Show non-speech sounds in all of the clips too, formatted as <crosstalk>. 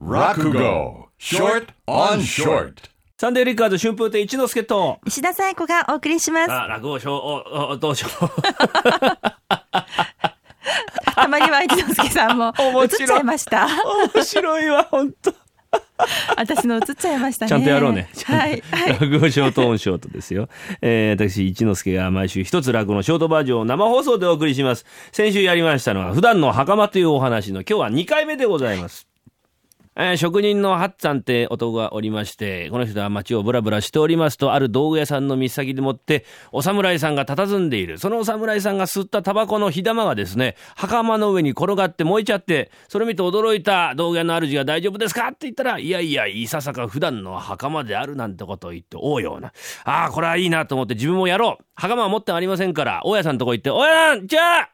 Rakugo. Short on short. サンデーリッカーズ春風亭一之輔と、石田紗友子がお送りします。あ、落語賞、お、お、どうしよたまには一之輔さんも映っ面白いちゃいました。う。面白いわ、本当。私の映っちゃいましたね。ちゃんとやろうね。はい。はい。落語ショートオンショートですよ。えー、私、一之輔が毎週一つ落語のショートバージョンを生放送でお送りします。先週やりましたのは、普段の袴というお話の今日は2回目でございます。えー職人のハッツァンって男がおりまして、この人は街をブラブラしておりますと、ある道具屋さんの見先でもって、お侍さんが佇んでいる。そのお侍さんが吸ったタバコの火玉がですね、袴の上に転がって燃えちゃって、それ見て驚いた道具屋の主が大丈夫ですか？って言ったら、いやいや、いささか普段の袴であるなんてことを言って、おうような。ああ、これはいいなと思って自分もやろう。袴は持ってありませんから、大家さんとこ行って、おやんじゃあ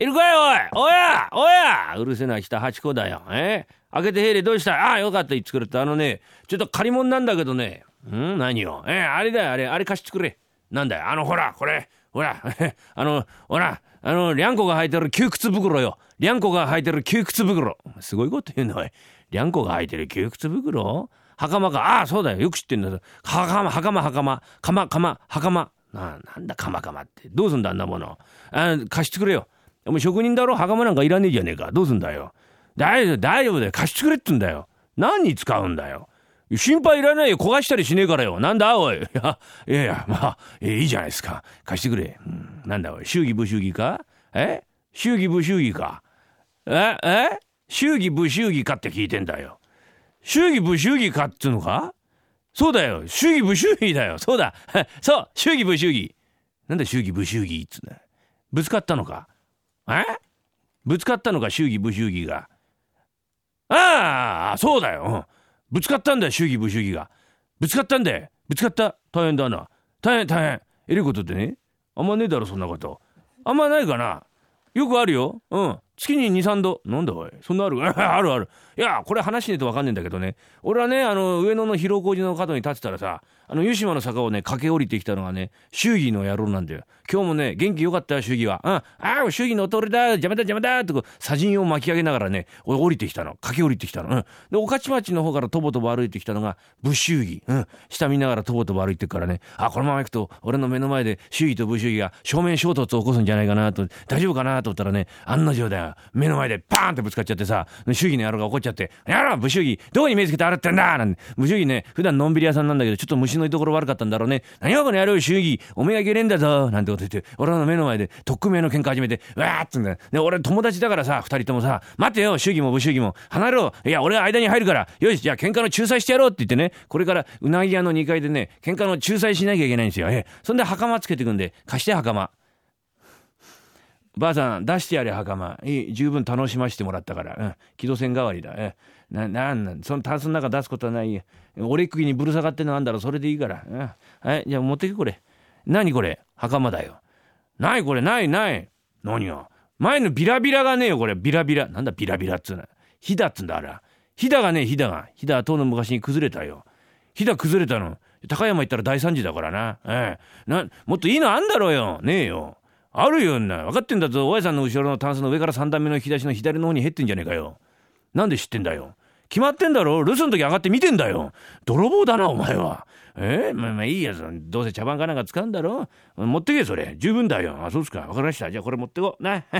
いるかいおい。おやおや。うるせえな北八子だよ。え？開けてへいれどうした？ああよかった言ってくれた。あのねちょっと借り物なんだけどね。ん？何よえあれだよあれ。あれ貸してくれ。なんだよ。あのほらこれ。ほら。<laughs> あのほら。あのリャンコが履いてる窮屈袋よ。リャンコが履いてる窮屈袋。すごいこと言うのおい。リャンコが履いてる窮屈袋？袴か。ああそうだよ。よく知ってんだ袴袴袴。袴袴袴。ななんだ鎌鎌って。どうすんだあんなもの。あ貸してくれよ。お前職人だろ袴なんかいらねえじゃねえかどうすんだよ大丈夫大丈夫だよ貸してくれっつんだよ何に使うんだよ心配いらないよ焦がしたりしねえからよなんだおいいやいやいやまあ、いいじゃないですか貸してくれ、うん、なんだおい祝儀不祝儀かえ祝儀不祝儀かええ祝儀不祝儀かって聞いてんだよ祝儀不祝儀かっつうのかそうだよ祝儀不祝儀だよそうだそう祝儀不祝儀なんだ祝儀不祝儀っつうんだぶつかったのかえ？ぶつかったのか祝儀不祝儀が。ああそうだよ、ぶつかったんだよ祝儀不祝儀が。ぶつかったんだよ。ぶつかった。大変だな。大変大変。えれことってね。あんまねえだろそんなこと。あんまないかな。よくあるよ。うん。月に23度。なんだおい。そんなある？<laughs> あるある。いやこれ話しねえと分かんねえんだけどね。俺はねあの上野の広小路の角に立ってたらさあの湯島の坂をね駆け下りてきたのがね祝儀の野郎なんだよ。今日もね元気よかったよ祝儀は。うん。ああ祝儀の通りだ。邪魔だ邪魔だ。ってこう砂塵を巻き上げながらね俺降りてきたの。駆け下りてきたの。うん。で御徒町の方からとぼとぼ歩いてきたのが武祝儀。うん。下見ながらとぼとぼ歩いてくからね。あこのまま行くと俺の目の前で祝儀と武祝儀が正面衝突を起こすんじゃないかなと。大丈夫かなと思ったらね案の定だよ。目の前でパーンってぶつかっちゃってさ祝儀の野郎が怒っちゃって「やろ武祝儀どこに目つけて歩ってんだ!」なんて。武祝儀ね普段のんびり屋さんなんだけどちょっと虫の居所悪かったんだろうね「何をこの野郎祝儀おめえがいけねえんだぞ」なんてこと言って俺の目の前で特訓名の喧嘩始めてわーっつんだで俺友達だからさ二人ともさ「待てよ祝儀も武祝儀も離れろ。いや俺が間に入るから。よしじゃあ喧嘩の仲裁してやろう」って言ってねこれからうなぎ屋の2階でね喧嘩の仲裁しなきゃいけないんですよ。ええ。そんで袴つけてくんで貸して袴。ばあさん出してやれ袴。いい十分楽しませてもらったから、うん、木戸線代わりだ。えななんなんそのタンスの中出すことはない。俺っくぎにぶる下がってんのあんだろ。それでいいから、うん、はい。じゃあ持ってけこれ。何これ？袴だよ。ないこれ。ないない。何が前のビラビラがねえよこれ。ビラビラ。なんだビラビラっつうの。ひだっつうんだあれひだがねえひだが。ひだはとうの昔に崩れたよ。ひだ崩れたの。高山行ったら大惨事だからな。ええなもっといいのあんだろうよ。ねえよ。あるよな。分かってんだぞ。大家さんの後ろのタンスの上から3段目の引き出しの左の方に減ってんじゃねえかよ。なんで知ってんだよ。決まってんだろ。留守の時上がって見てんだよ。泥棒だなお前は。え？ー、まあまあいいやつどうせ茶番かなんか使うんだろ。持ってけそれ。十分だよ。あそうっすか。分かりました。じゃあこれ持ってこな？<laughs>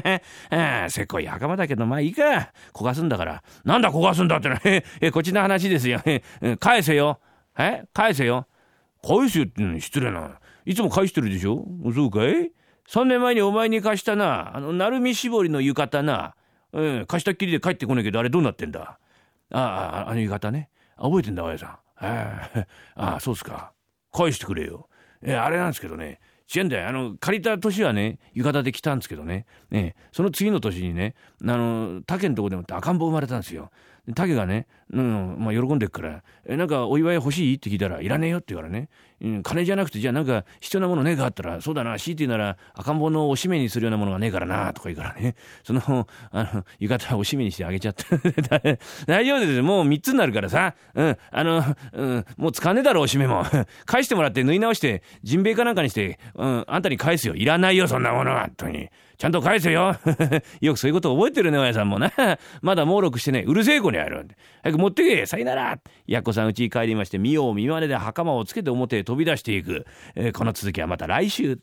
あせっこい袴だけどまあいいか。焦がすんだから。なんだ焦がすんだってな <laughs> えこっちの話ですよ。返せよ。え？返せよ。返せよって失礼な。いつも返してるでしょ。そうかい？3年前にお前に貸したなあの鳴海絞りの浴衣な、うん、貸したっきりで帰ってこねえけどあれどうなってんだ?あああの浴衣ね。覚えてんだおやさん。ああそうっすか。返してくれよ。えあれなんですけどね。違うんだよ。あの借りた年はね浴衣で来たんですけどね。ねその次の年にねあの竹のとこでもって赤ん坊生まれたんですよ。竹がね、うんまあ、喜んでっから「えなんかお祝い欲しい?」って聞いたら「いらねえよ」って言うからね、うん、金じゃなくてじゃあなんか必要なものねえかあったら「そうだな強いて言うなら赤ん坊のおしめにするようなものがねえからな」とか言うからね。そのあの浴衣はおしめにしてあげちゃった <laughs> 大丈夫ですもう3つになるからさ、うん、あの、うん、もう使わねえだろおしめも。返してもらって縫い直してジンベエかなんかにして、うん、あんたに返すよ。いらないよそんなものは。本当に。ちゃんと返せよ。<laughs> よくそういうこと覚えてるね、親さんもな。<laughs> まだ猛録してね、うるせえ子にある。早く持ってけ、さよなら。やっこさんうちに帰りまして、見よう見まねで袴をつけて表へ飛び出していく。えーこの続きはまた来週。